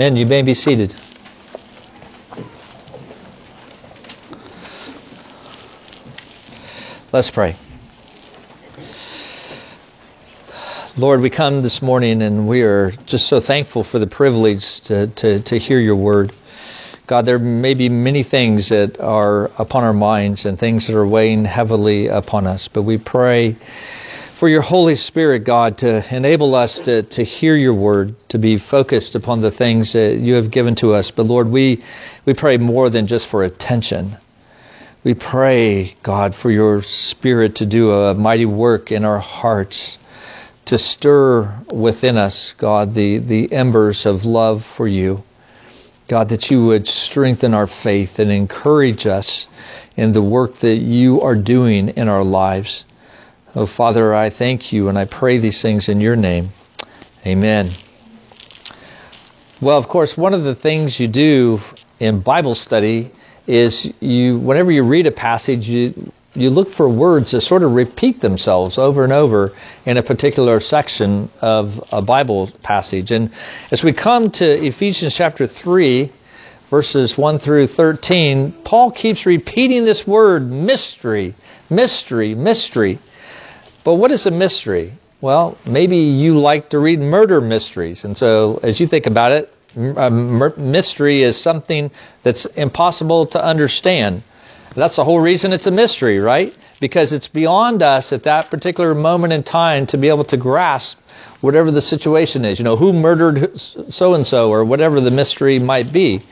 Men, you may be seated. Let's pray. Lord, we come this morning and we are just so thankful for the privilege to, to, to hear your word. God, there may be many things that are upon our minds and things that are weighing heavily upon us, but we pray for your Holy Spirit, God, to enable us to, to hear your word, to be focused upon the things that you have given to us. But Lord, we, we pray more than just for attention. We pray, God, for your Spirit to do a mighty work in our hearts to stir within us, God, the, the embers of love for you. God, that you would strengthen our faith and encourage us in the work that you are doing in our lives. Oh, Father, I thank you and I pray these things in your name. Amen. Well, of course, one of the things you do in Bible study is you, whenever you read a passage, you, you look for words that sort of repeat themselves over and over in a particular section of a Bible passage. And as we come to Ephesians chapter 3, verses 1 through 13, Paul keeps repeating this word mystery, mystery, mystery. But what is a mystery? Well, maybe you like to read murder mysteries. And so as you think about it, a mystery is something that's impossible to understand. That's the whole reason it's a mystery, right? Because it's beyond us at that particular moment in time to be able to grasp whatever the situation is. You know, who murdered so and so or whatever the mystery might be.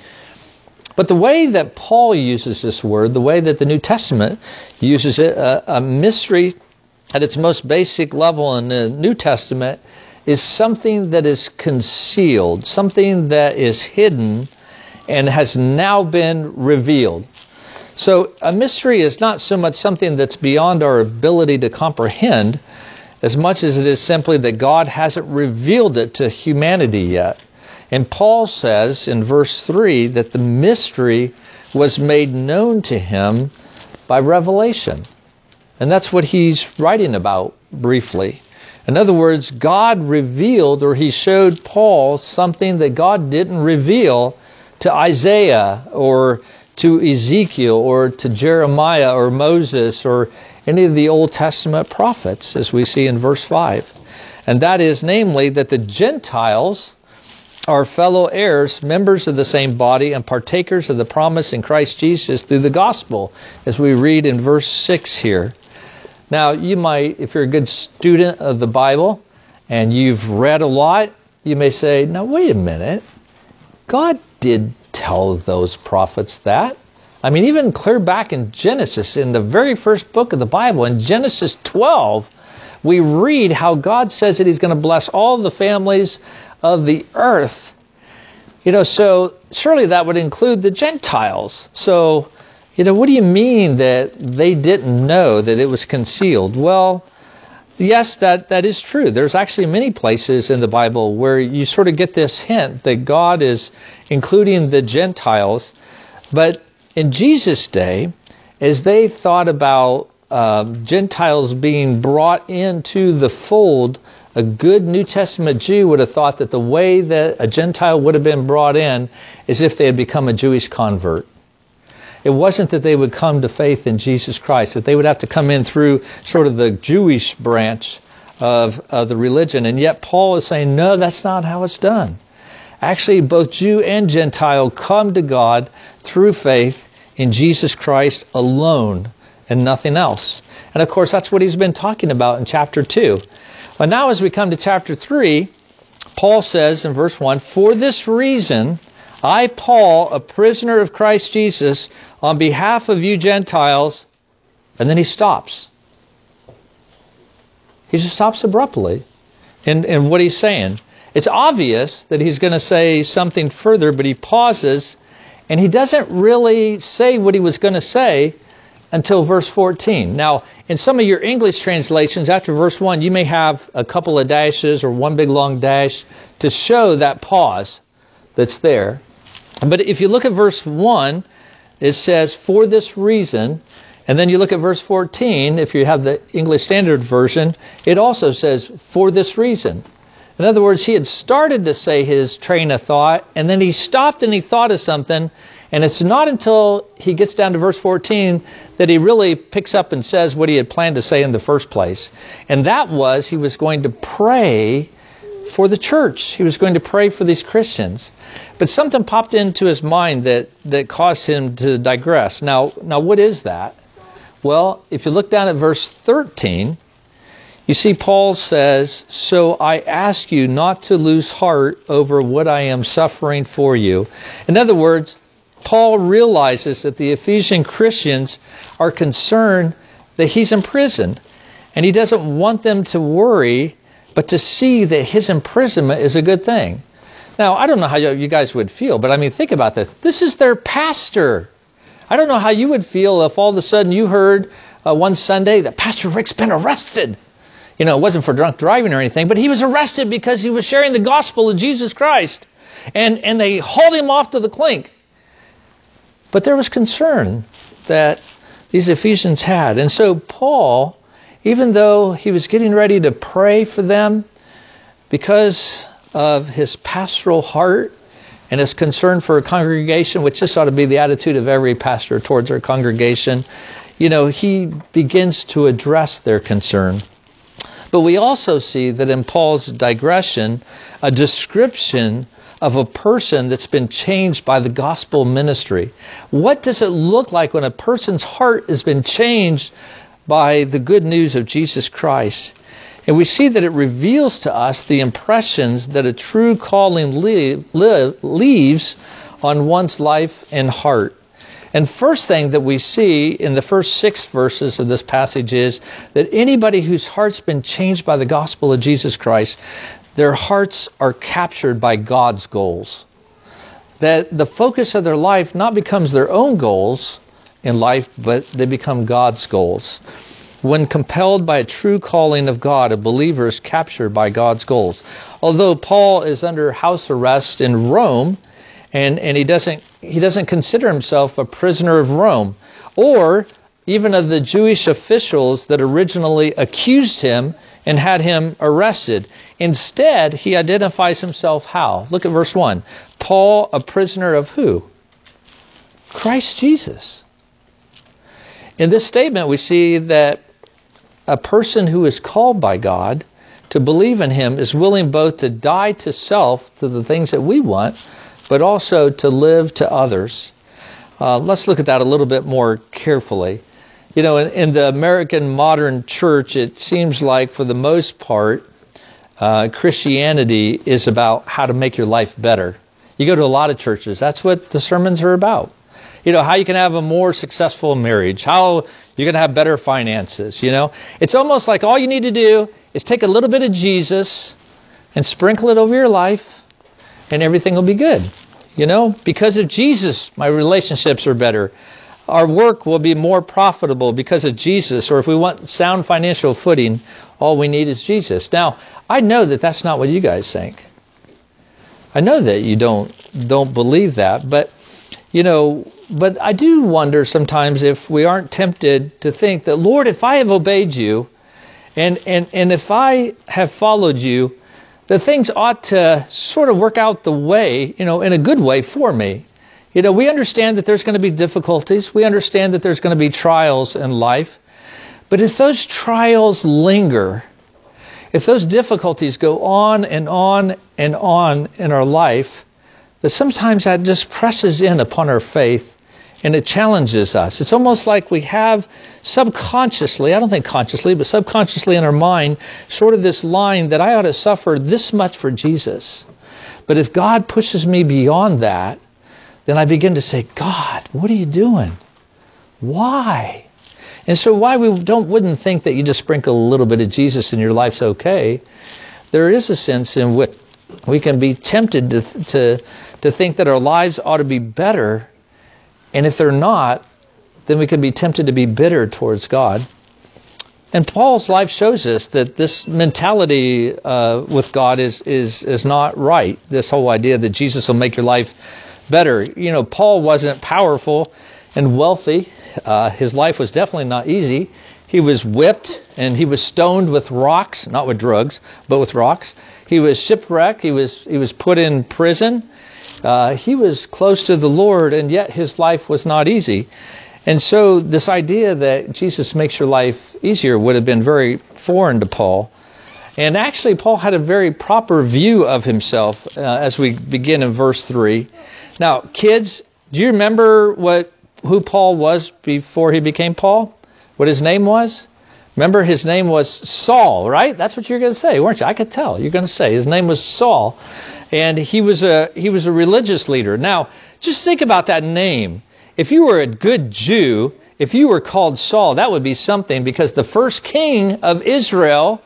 But the way that Paul uses this word, the way that the New Testament uses it, a, a mystery at its most basic level in the New Testament is something that is concealed, something that is hidden and has now been revealed. So a mystery is not so much something that's beyond our ability to comprehend as much as it is simply that God hasn't revealed it to humanity yet. And Paul says in verse 3 that the mystery was made known to him by revelation. And that's what he's writing about briefly. In other words, God revealed or he showed Paul something that God didn't reveal to Isaiah or to Ezekiel or to Jeremiah or Moses or any of the Old Testament prophets, as we see in verse 5. And that is, namely, that the Gentiles are fellow heirs, members of the same body, and partakers of the promise in Christ Jesus through the gospel, as we read in verse 6 here. Now, you might, if you're a good student of the Bible and you've read a lot, you may say, now, wait a minute. God did tell those prophets that. I mean, even clear back in Genesis, in the very first book of the Bible, in Genesis 12, we read how God says that He's going to bless all the families of the earth. You know, so surely that would include the Gentiles. So, you know, what do you mean that they didn't know that it was concealed? Well, yes, that, that is true. There's actually many places in the Bible where you sort of get this hint that God is including the Gentiles. But in Jesus' day, as they thought about uh, Gentiles being brought into the fold, a good New Testament Jew would have thought that the way that a Gentile would have been brought in is if they had become a Jewish convert. It wasn't that they would come to faith in Jesus Christ, that they would have to come in through sort of the Jewish branch of, of the religion. And yet Paul is saying, no, that's not how it's done. Actually, both Jew and Gentile come to God through faith in Jesus Christ alone and nothing else. And of course, that's what he's been talking about in chapter 2. But now, as we come to chapter 3, Paul says in verse 1 For this reason, I, Paul, a prisoner of Christ Jesus, on behalf of you Gentiles, and then he stops. He just stops abruptly in, in what he's saying. It's obvious that he's going to say something further, but he pauses and he doesn't really say what he was going to say until verse 14. Now, in some of your English translations, after verse 1, you may have a couple of dashes or one big long dash to show that pause that's there. But if you look at verse 1, it says, for this reason, and then you look at verse 14, if you have the English Standard Version, it also says, for this reason. In other words, he had started to say his train of thought, and then he stopped and he thought of something, and it's not until he gets down to verse 14 that he really picks up and says what he had planned to say in the first place. And that was he was going to pray for the church. He was going to pray for these Christians. But something popped into his mind that, that caused him to digress. Now, now, what is that? Well, if you look down at verse 13, you see, Paul says, So I ask you not to lose heart over what I am suffering for you. In other words, Paul realizes that the Ephesian Christians are concerned that he's in prison. And he doesn't want them to worry, but to see that his imprisonment is a good thing. Now, I don't know how you guys would feel, but I mean, think about this. This is their pastor. I don't know how you would feel if all of a sudden you heard uh, one Sunday that Pastor Rick's been arrested you know, it wasn't for drunk driving or anything, but he was arrested because he was sharing the gospel of Jesus Christ. And, and they hauled him off to the clink. But there was concern that these Ephesians had. And so Paul, even though he was getting ready to pray for them, because of his pastoral heart and his concern for a congregation, which this ought to be the attitude of every pastor towards our congregation, you know, he begins to address their concern. But we also see that in Paul's digression, a description of a person that's been changed by the gospel ministry. What does it look like when a person's heart has been changed by the good news of Jesus Christ? And we see that it reveals to us the impressions that a true calling leave, live, leaves on one's life and heart. And first thing that we see in the first six verses of this passage is that anybody whose heart's been changed by the gospel of Jesus Christ, their hearts are captured by God's goals. That the focus of their life not becomes their own goals in life, but they become God's goals. When compelled by a true calling of God, a believer is captured by God's goals. Although Paul is under house arrest in Rome, and, and he doesn't he doesn't consider himself a prisoner of Rome or even of the Jewish officials that originally accused him and had him arrested. Instead, he identifies himself how? Look at verse 1. Paul, a prisoner of who? Christ Jesus. In this statement, we see that a person who is called by God to believe in him is willing both to die to self, to the things that we want, but also to live to others. Uh, let's look at that a little bit more carefully. You know, in, in, the American modern church, it seems like for the most part, uh, Christianity is about how to make your life better. You go to a lot of churches, that's what the sermons are about. You know, how you can have a more successful marriage, how you're going to have better finances, you know. It's almost like all you need to do is take a little bit of Jesus and sprinkle it over your life and everything will be good. You know, because of Jesus, my relationships are better. Our work will be more profitable because of Jesus. Or if we want sound financial footing, all we need is Jesus. Now, I know that that's not what you guys think. I know that you don't don't believe that, but you know, but I do wonder sometimes if we aren't tempted to think that Lord, if I have obeyed you and and and if I have followed you, that things ought to sort of work out the way, you know, in a good way for me. You know, we understand that there's going to be difficulties. We understand that there's going to be trials in life. But if those trials linger, if those difficulties go on and on and on in our life, that sometimes that just presses in upon our faith and it challenges us. It's almost like we have subconsciously, I don't think consciously, but subconsciously in our mind, sort of this line that I ought to suffer this much for Jesus. But if God pushes me beyond that, then I begin to say, God, what are you doing? Why? And so why we don't wouldn't think that you just sprinkle a little bit of Jesus and your life's okay. There is a sense in which we can be tempted to to to think that our lives ought to be better and if they're not, then we can be tempted to be bitter towards God. And Paul's life shows us that this mentality uh, with God is, is, is not right. This whole idea that Jesus will make your life better. You know, Paul wasn't powerful and wealthy. Uh, his life was definitely not easy. He was whipped and he was stoned with rocks, not with drugs, but with rocks. He was shipwrecked. He was he was put in prison. Uh, he was close to the Lord, and yet his life was not easy. And so, this idea that Jesus makes your life easier would have been very foreign to Paul. And actually, Paul had a very proper view of himself uh, as we begin in verse 3. Now, kids, do you remember what who Paul was before he became Paul? What his name was? Remember, his name was Saul, right? That's what you're going to say, weren't you? I could tell. You're going to say his name was Saul, and he was a he was a religious leader. Now, just think about that name. If you were a good Jew, if you were called Saul, that would be something because the first king of Israel's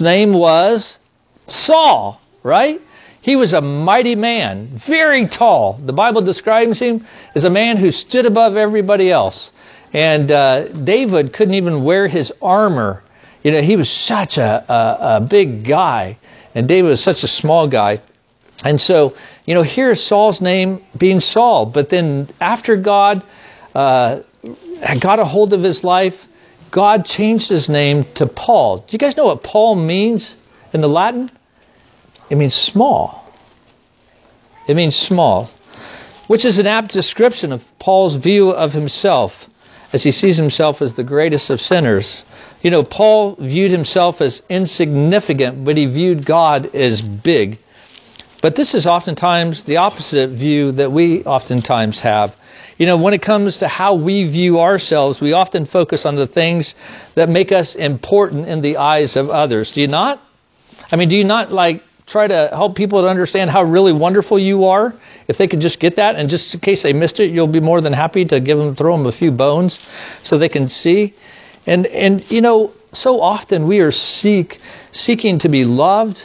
name was Saul, right? He was a mighty man, very tall. The Bible describes him as a man who stood above everybody else. And uh, David couldn't even wear his armor. You know, he was such a, a, a big guy, and David was such a small guy. And so, you know, here's Saul's name being Saul. But then after God uh, got a hold of his life, God changed his name to Paul. Do you guys know what Paul means in the Latin? It means small. It means small, which is an apt description of Paul's view of himself as he sees himself as the greatest of sinners. You know, Paul viewed himself as insignificant, but he viewed God as big. But this is oftentimes the opposite view that we oftentimes have. You know, when it comes to how we view ourselves, we often focus on the things that make us important in the eyes of others. Do you not? I mean, do you not like try to help people to understand how really wonderful you are. If they could just get that, and just in case they missed it, you'll be more than happy to give them, throw them a few bones, so they can see. And and you know, so often we are seek seeking to be loved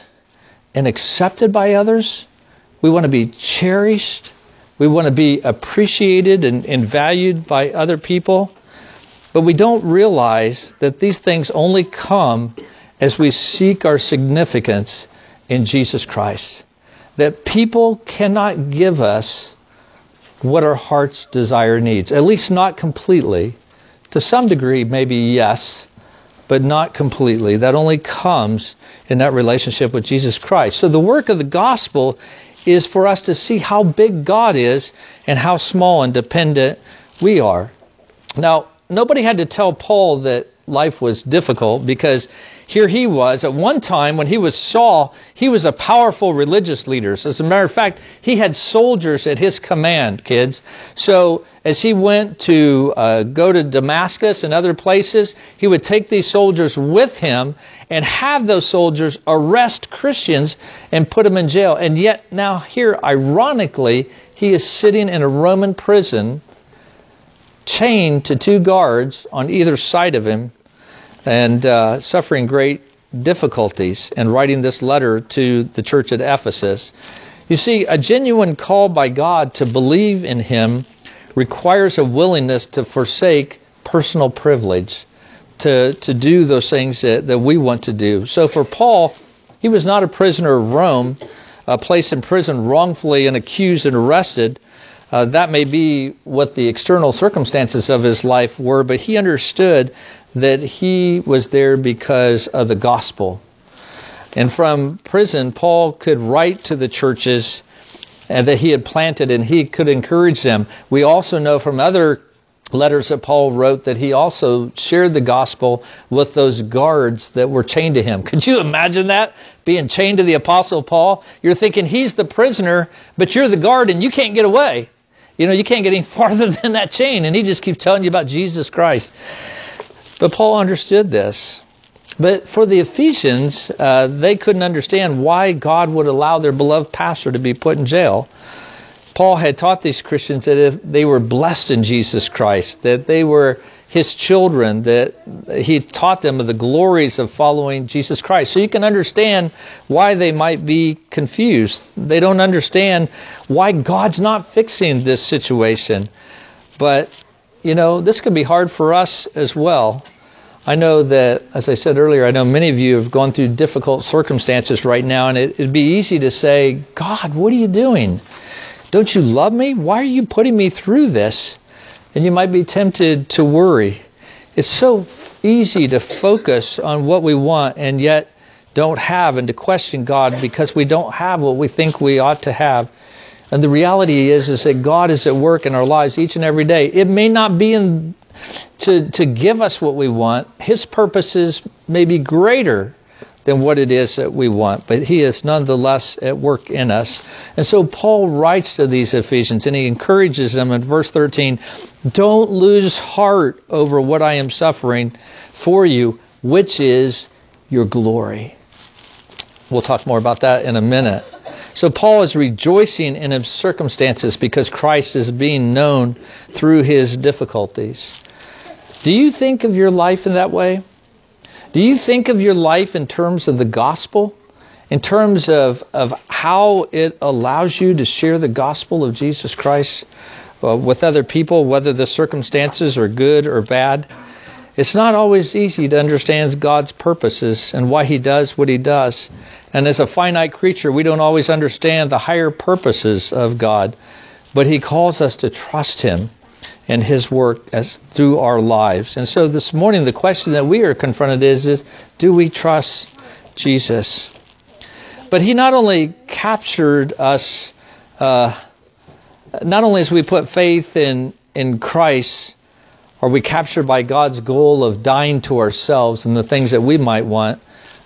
and accepted by others. We want to be cherished. We want to be appreciated and, and valued by other people. But we don't realize that these things only come as we seek our significance in Jesus Christ. That people cannot give us what our heart's desire needs, at least not completely. To some degree, maybe yes, but not completely. That only comes in that relationship with Jesus Christ. So the work of the gospel is for us to see how big God is and how small and dependent we are. Now, nobody had to tell Paul that life was difficult because here he was. At one time, when he was Saul, he was a powerful religious leader. So as a matter of fact, he had soldiers at his command, kids. So as he went to uh, go to Damascus and other places, he would take these soldiers with him and have those soldiers arrest Christians and put them in jail. And yet now here, ironically, he is sitting in a Roman prison chained to two guards on either side of him and uh, suffering great difficulties and writing this letter to the church at Ephesus. You see, a genuine call by God to believe in Him requires a willingness to forsake personal privilege, to, to do those things that, that we want to do. So for Paul, he was not a prisoner of Rome, uh, placed in prison wrongfully and accused and arrested. Uh, that may be what the external circumstances of his life were, but he understood that he was there because of the gospel. And from prison, Paul could write to the churches and that he had planted and he could encourage them. We also know from other letters that Paul wrote that he also shared the gospel with those guards that were chained to him. Could you imagine that? Being chained to the apostle Paul? You're thinking he's the prisoner, but you're the guard and you can't get away. You know, you can't get any farther than that chain and he just keeps telling you about Jesus Christ. But Paul understood this. But for the Ephesians, uh, they couldn't understand why God would allow their beloved pastor to be put in jail. Paul had taught these Christians that if they were blessed in Jesus Christ, that they were his children, that he taught them of the glories of following Jesus Christ. So you can understand why they might be confused. They don't understand why God's not fixing this situation. But, you know, this could be hard for us as well. I know that, as I said earlier, I know many of you have gone through difficult circumstances right now, and it, would be easy to say, God, what are you doing? Don't you love me? Why are you putting me through this? And you might be tempted to worry. It's so easy to focus on what we want and yet don't have and to question God because we don't have what we think we ought to have. And the reality is is that God is at work in our lives each and every day. It may not be in to to give us what we want. His purposes may be greater than what it is that we want, but he is nonetheless at work in us. And so Paul writes to these Ephesians and he encourages them in verse 13, don't lose heart over what I am suffering for you, which is your glory. We'll talk more about that in a minute. So Paul is rejoicing in his circumstances because Christ is being known through his difficulties. Do you think of your life in that way? Do you think of your life in terms of the gospel? In terms of, of how it allows you to share the gospel of Jesus Christ uh, with other people, whether the circumstances are good or bad? It's not always easy to understand God's purposes and why He does what He does. And as a finite creature, we don't always understand the higher purposes of God. But He calls us to trust Him and His work as through our lives. And so this morning, the question that we are confronted is: is Do we trust Jesus? But He not only captured us, uh, not only as we put faith in in Christ are we captured by God's goal of dying to ourselves and the things that we might want?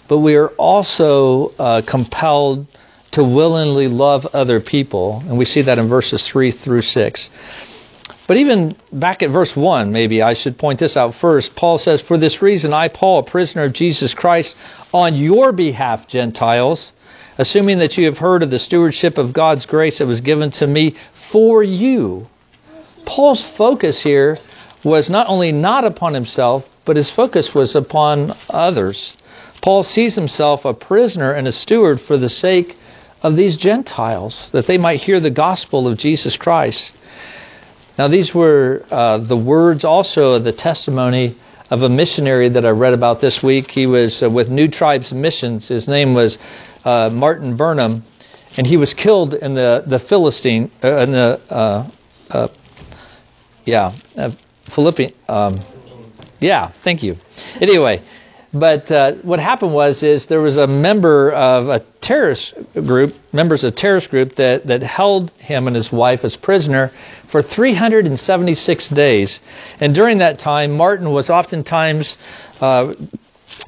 But we are also uh, compelled to willingly love other people. And we see that in verses 3 through 6. But even back at verse 1, maybe I should point this out first. Paul says, For this reason, I, Paul, a prisoner of Jesus Christ, on your behalf, Gentiles, assuming that you have heard of the stewardship of God's grace that was given to me for you. Paul's focus here was not only not upon himself, but his focus was upon others. Paul sees himself a prisoner and a steward for the sake of these Gentiles, that they might hear the gospel of Jesus Christ. Now, these were uh, the words also of the testimony of a missionary that I read about this week. He was uh, with New Tribes Missions. His name was uh, Martin Burnham, and he was killed in the the Philistine uh, in the uh, uh, yeah Philippian. Um, yeah, thank you. Anyway, but uh, what happened was is there was a member of a terrorist group, members of a terrorist group that that held him and his wife as prisoner for 376 days, and during that time, Martin was oftentimes. Uh,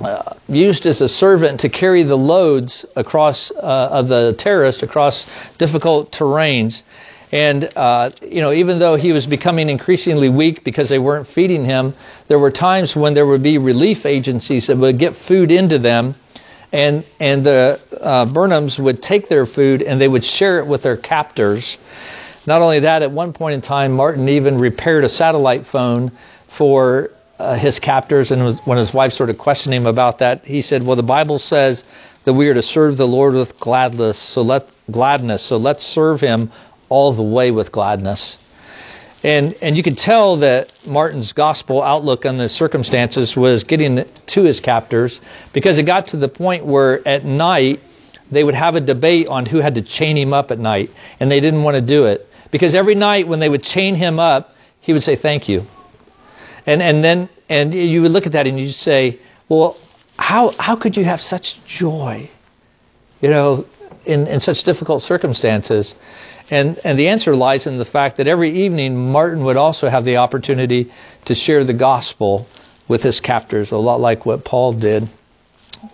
uh, used as a servant to carry the loads across uh, of the terrorists across difficult terrains. And, uh, you know, even though he was becoming increasingly weak because they weren't feeding him, there were times when there would be relief agencies that would get food into them. And, and the uh, Burnhams would take their food and they would share it with their captors. Not only that, at one point in time, Martin even repaired a satellite phone for uh, his captors. And was, when his wife sort of questioned him about that, he said, "Well, the Bible says that we are to serve the Lord with gladness. So let gladness. So let's serve Him all the way with gladness. And and you could tell that Martin's gospel outlook on the circumstances was getting to his captors because it got to the point where at night they would have a debate on who had to chain him up at night, and they didn't want to do it because every night when they would chain him up, he would say thank you, and and then and you would look at that and you'd say, well, how how could you have such joy, you know, in in such difficult circumstances? And, and the answer lies in the fact that every evening Martin would also have the opportunity to share the gospel with his captors, a lot like what Paul did.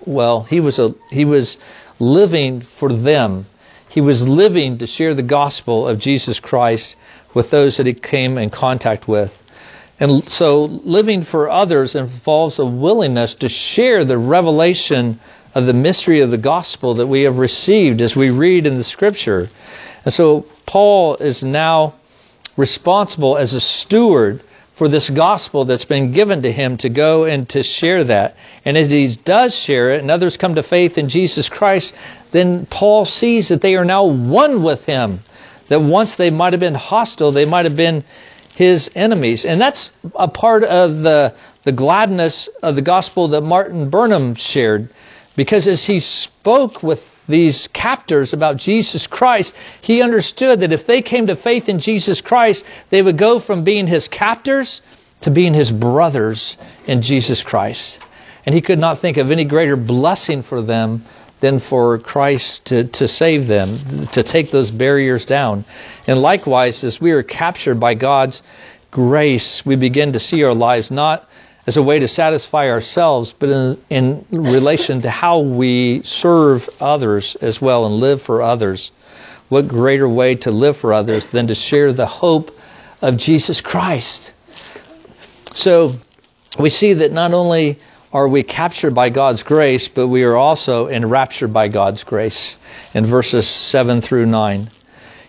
Well, he was a, he was living for them. He was living to share the gospel of Jesus Christ with those that he came in contact with. And so living for others involves a willingness to share the revelation of the mystery of the gospel that we have received as we read in the scripture. And so Paul is now responsible as a steward for this gospel that's been given to him to go and to share that. And as he does share it and others come to faith in Jesus Christ, then Paul sees that they are now one with him. That once they might have been hostile, they might have been his enemies. And that's a part of the, the gladness of the gospel that Martin Burnham shared. Because as he spoke with these captors about Jesus Christ, he understood that if they came to faith in Jesus Christ, they would go from being his captors to being his brothers in Jesus Christ. And he could not think of any greater blessing for them than for Christ to, to save them, to take those barriers down. And likewise, as we are captured by God's grace, we begin to see our lives not as a way to satisfy ourselves, but in, in relation to how we serve others as well and live for others. What greater way to live for others than to share the hope of Jesus Christ? So we see that not only are we captured by God's grace, but we are also enraptured by God's grace in verses 7 through 9.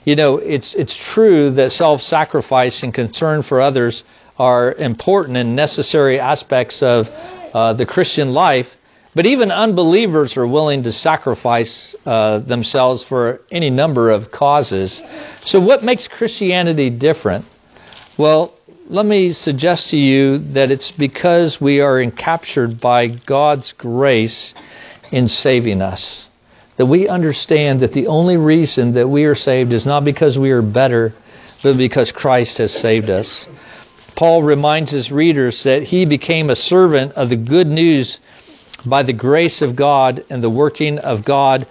You know, it's, it's true that self sacrifice and concern for others are important and necessary aspects of uh, the Christian life, but even unbelievers are willing to sacrifice uh, themselves for any number of causes. So, what makes Christianity different? Well, let me suggest to you that it's because we are encaptured by God's grace in saving us. That we understand that the only reason that we are saved is not because we are better, but because Christ has saved us. Paul reminds his readers that he became a servant of the good news by the grace of God and the working of God's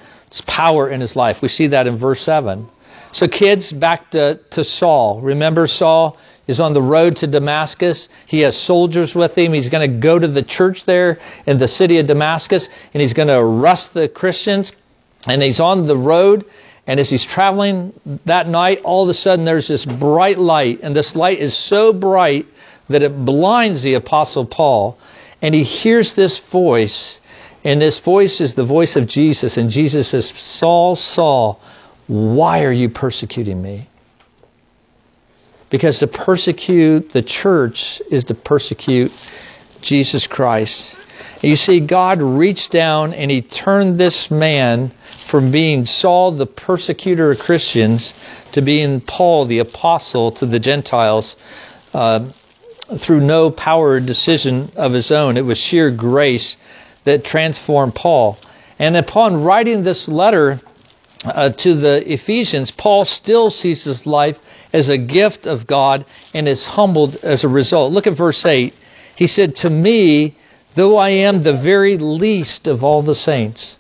power in his life. We see that in verse 7. So, kids, back to, to Saul. Remember, Saul is on the road to Damascus. He has soldiers with him. He's going to go to the church there in the city of Damascus and he's going to arrest the Christians. And he's on the road. And as he's traveling that night, all of a sudden there's this bright light. And this light is so bright that it blinds the Apostle Paul. And he hears this voice. And this voice is the voice of Jesus. And Jesus says, Saul, Saul, why are you persecuting me? Because to persecute the church is to persecute Jesus Christ. You see, God reached down and he turned this man from being Saul, the persecutor of Christians, to being Paul, the apostle to the Gentiles, uh, through no power or decision of his own. It was sheer grace that transformed Paul. And upon writing this letter uh, to the Ephesians, Paul still sees his life as a gift of God and is humbled as a result. Look at verse 8. He said, To me, though I am the very least of all the saints.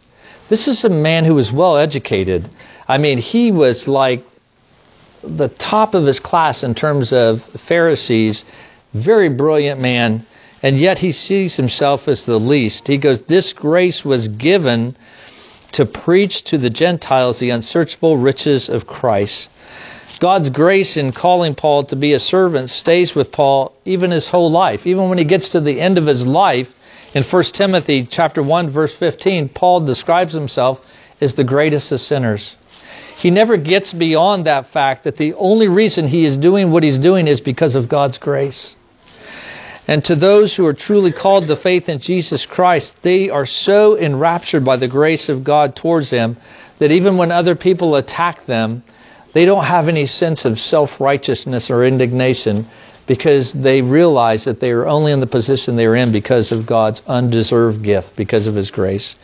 This is a man who was well educated. I mean, he was like the top of his class in terms of Pharisees, very brilliant man, and yet he sees himself as the least. He goes, This grace was given to preach to the Gentiles the unsearchable riches of Christ God's grace in calling Paul to be a servant stays with Paul even his whole life. Even when he gets to the end of his life, in 1 Timothy chapter 1 verse 15, Paul describes himself as the greatest of sinners. He never gets beyond that fact that the only reason he is doing what he's doing is because of God's grace. And to those who are truly called to faith in Jesus Christ, they are so enraptured by the grace of God towards them that even when other people attack them, they don't have any sense of self righteousness or indignation because they realize that they are only in the position they are in because of God's undeserved gift, because of His grace.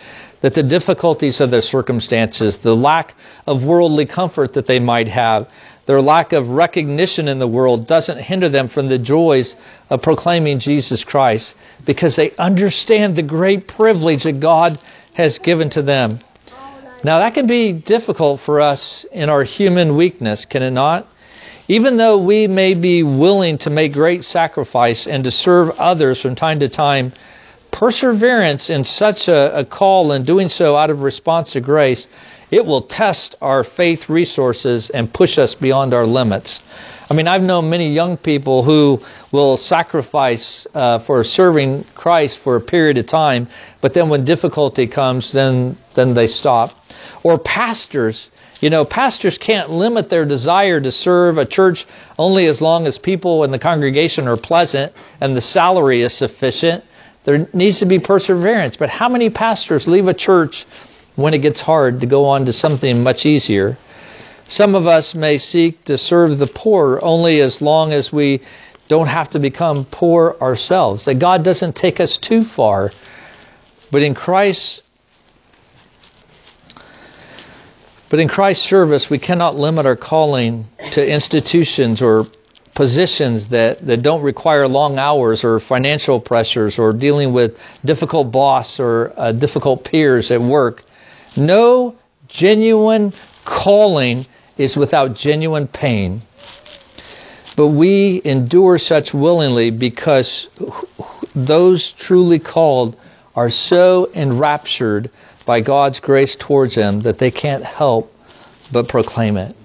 That the difficulties of their circumstances, the lack of worldly comfort that they might have, their lack of recognition in the world doesn't hinder them from the joys of proclaiming Jesus Christ because they understand the great privilege that God has given to them. Now, that can be difficult for us in our human weakness, can it not? Even though we may be willing to make great sacrifice and to serve others from time to time, perseverance in such a, a call and doing so out of response to grace, it will test our faith resources and push us beyond our limits. I mean, I've known many young people who will sacrifice uh, for serving Christ for a period of time, but then when difficulty comes, then then they stop. Or pastors, you know, pastors can't limit their desire to serve a church only as long as people in the congregation are pleasant and the salary is sufficient. There needs to be perseverance. But how many pastors leave a church when it gets hard to go on to something much easier? Some of us may seek to serve the poor only as long as we don't have to become poor ourselves, that God doesn't take us too far. But in Christ's but in Christ's service, we cannot limit our calling to institutions or positions that, that don't require long hours or financial pressures or dealing with difficult boss or uh, difficult peers at work. No genuine calling is without genuine pain. But we endure such willingly because those truly called are so enraptured by God's grace towards them that they can't help but proclaim it.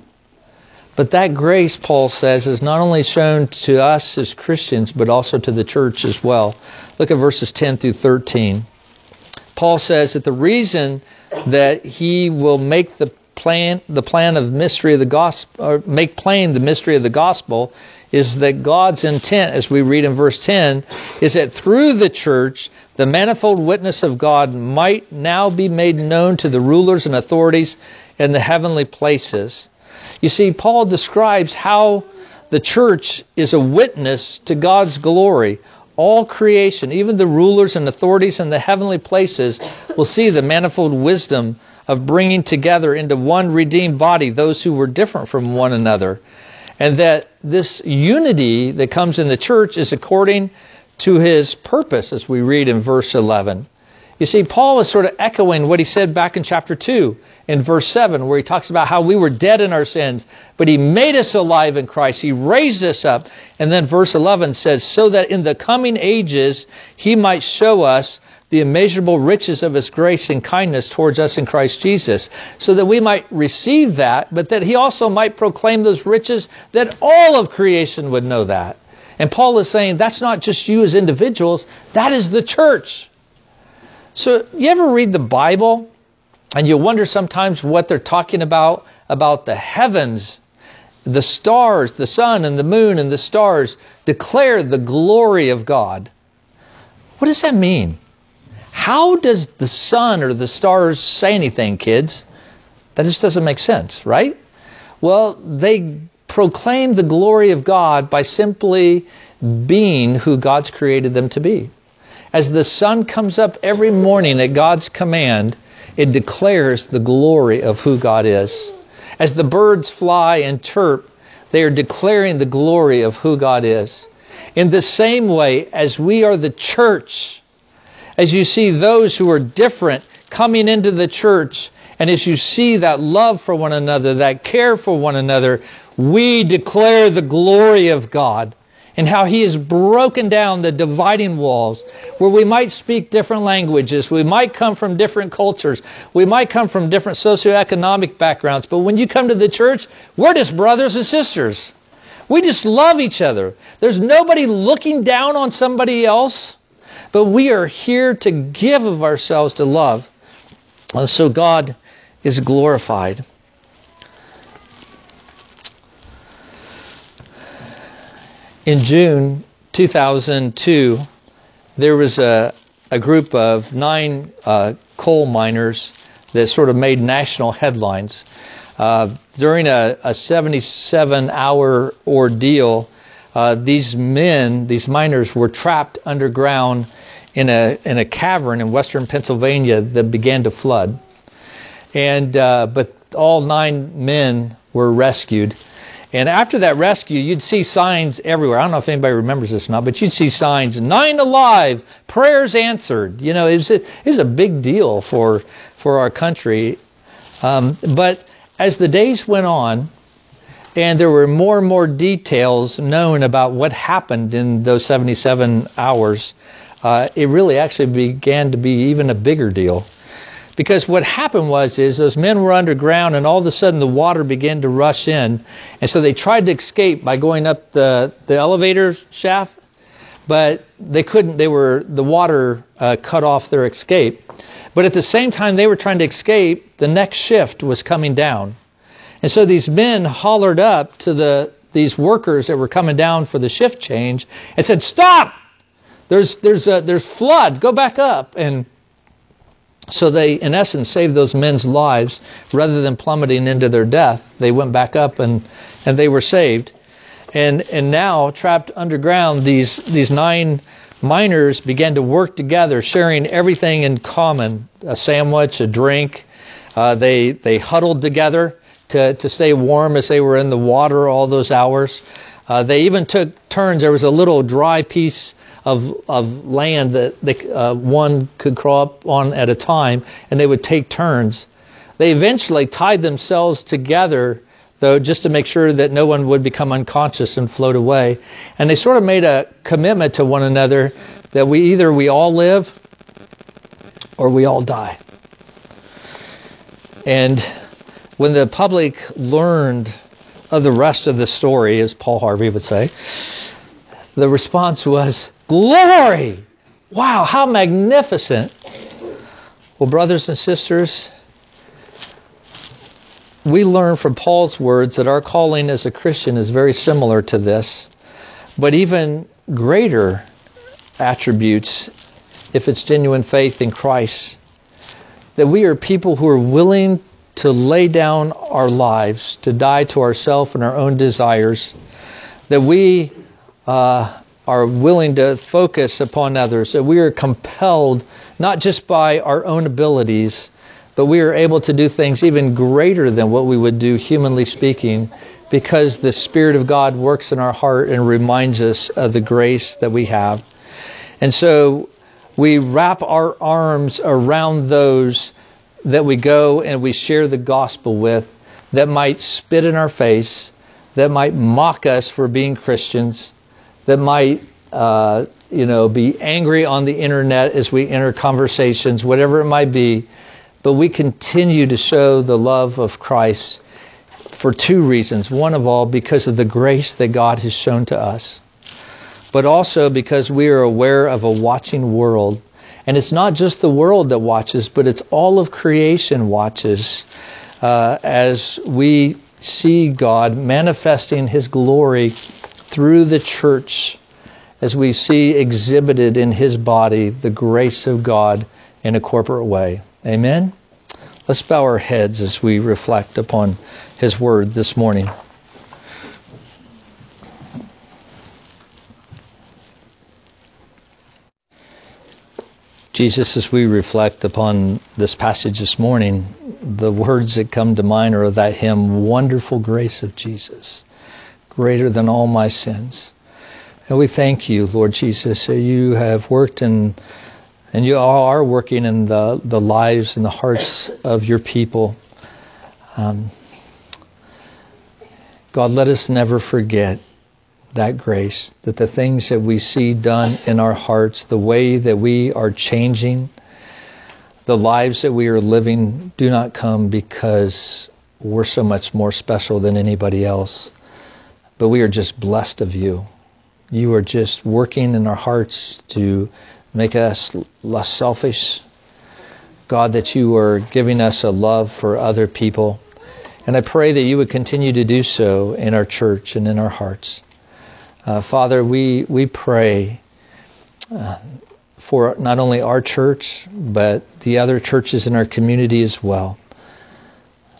But that grace, Paul says, is not only shown to us as Christians, but also to the church as well. Look at verses 10 through 13. Paul says that the reason that he will make the plan, the plan of mystery of the gospel, or make plain the mystery of the gospel, is that God's intent, as we read in verse 10, is that through the church, the manifold witness of God might now be made known to the rulers and authorities in the heavenly places. You see, Paul describes how the church is a witness to God's glory. All creation, even the rulers and authorities in the heavenly places, will see the manifold wisdom of bringing together into one redeemed body those who were different from one another. And that this unity that comes in the church is according to his purpose, as we read in verse 11. You see, Paul is sort of echoing what he said back in chapter 2 in verse 7, where he talks about how we were dead in our sins, but he made us alive in Christ. He raised us up. And then verse 11 says, so that in the coming ages he might show us the immeasurable riches of his grace and kindness towards us in Christ Jesus, so that we might receive that, but that he also might proclaim those riches that all of creation would know that. And Paul is saying that's not just you as individuals, that is the church. So, you ever read the Bible and you wonder sometimes what they're talking about about the heavens, the stars, the sun and the moon and the stars declare the glory of God. What does that mean? How does the sun or the stars say anything, kids? That just doesn't make sense, right? Well, they proclaim the glory of God by simply being who God's created them to be. As the sun comes up every morning at God's command, it declares the glory of who God is. As the birds fly and chirp, they are declaring the glory of who God is. In the same way, as we are the church, as you see those who are different coming into the church, and as you see that love for one another, that care for one another, we declare the glory of God and how he has broken down the dividing walls where we might speak different languages, we might come from different cultures, we might come from different socioeconomic backgrounds, but when you come to the church, we're just brothers and sisters. We just love each other. There's nobody looking down on somebody else, but we are here to give of ourselves to love. And so God is glorified. In June 2002, there was a, a group of nine uh, coal miners that sort of made national headlines. Uh, during a, a 77 hour ordeal, uh, these men, these miners, were trapped underground in a, in a cavern in western Pennsylvania that began to flood. And, uh, but all nine men were rescued. And after that rescue, you'd see signs everywhere. I don't know if anybody remembers this or not, but you'd see signs, nine alive, prayers answered. You know, it was a, a big deal for, for our country. Um, but as the days went on, and there were more and more details known about what happened in those 77 hours, uh, it really actually began to be even a bigger deal. Because what happened was is those men were underground and all of a sudden the water began to rush in. And so they tried to escape by going up the, the elevator shaft, but they couldn't. They were, the water uh, cut off their escape. But at the same time they were trying to escape, the next shift was coming down. And so these men hollered up to the, these workers that were coming down for the shift change and said, stop! There's, there's, a, there's flood. Go back up. And so they, in essence, saved those men's lives rather than plummeting into their death. They went back up and, and they were saved. And, and now, trapped underground, these, these nine miners began to work together, sharing everything in common a sandwich, a drink. Uh, they, they huddled together to, to stay warm as they were in the water all those hours. Uh, they even took turns. There was a little dry piece of of land that they, uh, one could crawl up on at a time, and they would take turns. They eventually tied themselves together, though, just to make sure that no one would become unconscious and float away. And they sort of made a commitment to one another that we either we all live or we all die. And when the public learned of the rest of the story, as Paul Harvey would say, the response was, Glory! Wow, how magnificent! Well, brothers and sisters, we learn from Paul's words that our calling as a Christian is very similar to this, but even greater attributes if it's genuine faith in Christ. That we are people who are willing to lay down our lives, to die to ourselves and our own desires, that we uh, are willing to focus upon others, that we are compelled not just by our own abilities, but we are able to do things even greater than what we would do, humanly speaking, because the Spirit of God works in our heart and reminds us of the grace that we have. And so we wrap our arms around those that we go and we share the gospel with that might spit in our face, that might mock us for being Christians, that might, uh, you know, be angry on the internet as we enter conversations, whatever it might be. But we continue to show the love of Christ for two reasons. One of all, because of the grace that God has shown to us, but also because we are aware of a watching world and it's not just the world that watches, but it's all of creation watches uh, as we see God manifesting His glory through the church, as we see exhibited in His body the grace of God in a corporate way. Amen? Let's bow our heads as we reflect upon His word this morning. Jesus, as we reflect upon this passage this morning, the words that come to mind are that hymn, Wonderful Grace of Jesus, greater than all my sins. And we thank you, Lord Jesus, that you have worked in, and you are working in the, the lives and the hearts of your people. Um, God, let us never forget that grace, that the things that we see done in our hearts, the way that we are changing, the lives that we are living do not come because we're so much more special than anybody else, but we are just blessed of you. You are just working in our hearts to make us less selfish. God, that you are giving us a love for other people. And I pray that you would continue to do so in our church and in our hearts. Uh, Father, we, we pray uh, for not only our church, but the other churches in our community as well.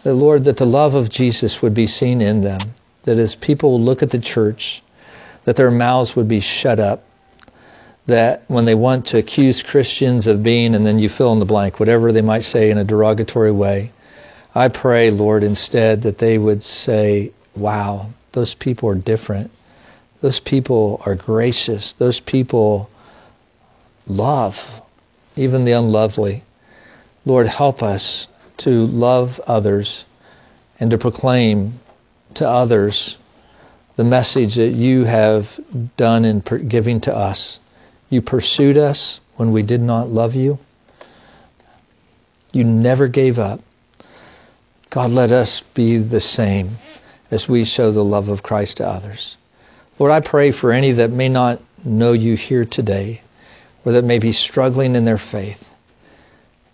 The Lord, that the love of Jesus would be seen in them, that as people look at the church, that their mouths would be shut up, that when they want to accuse Christians of being, and then you fill in the blank, whatever they might say in a derogatory way, I pray, Lord, instead that they would say, wow, those people are different. Those people are gracious. Those people love, even the unlovely. Lord, help us to love others and to proclaim to others the message that you have done in giving to us. You pursued us when we did not love you. You never gave up. God, let us be the same as we show the love of Christ to others. Lord, I pray for any that may not know you here today, or that may be struggling in their faith.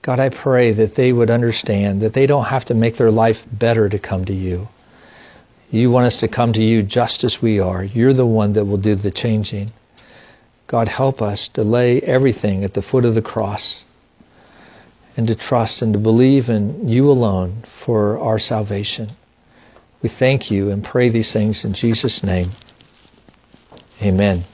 God, I pray that they would understand that they don't have to make their life better to come to you. You want us to come to you just as we are. You're the one that will do the changing. God, help us to lay everything at the foot of the cross and to trust and to believe in you alone for our salvation. We thank you and pray these things in Jesus' name. Amen.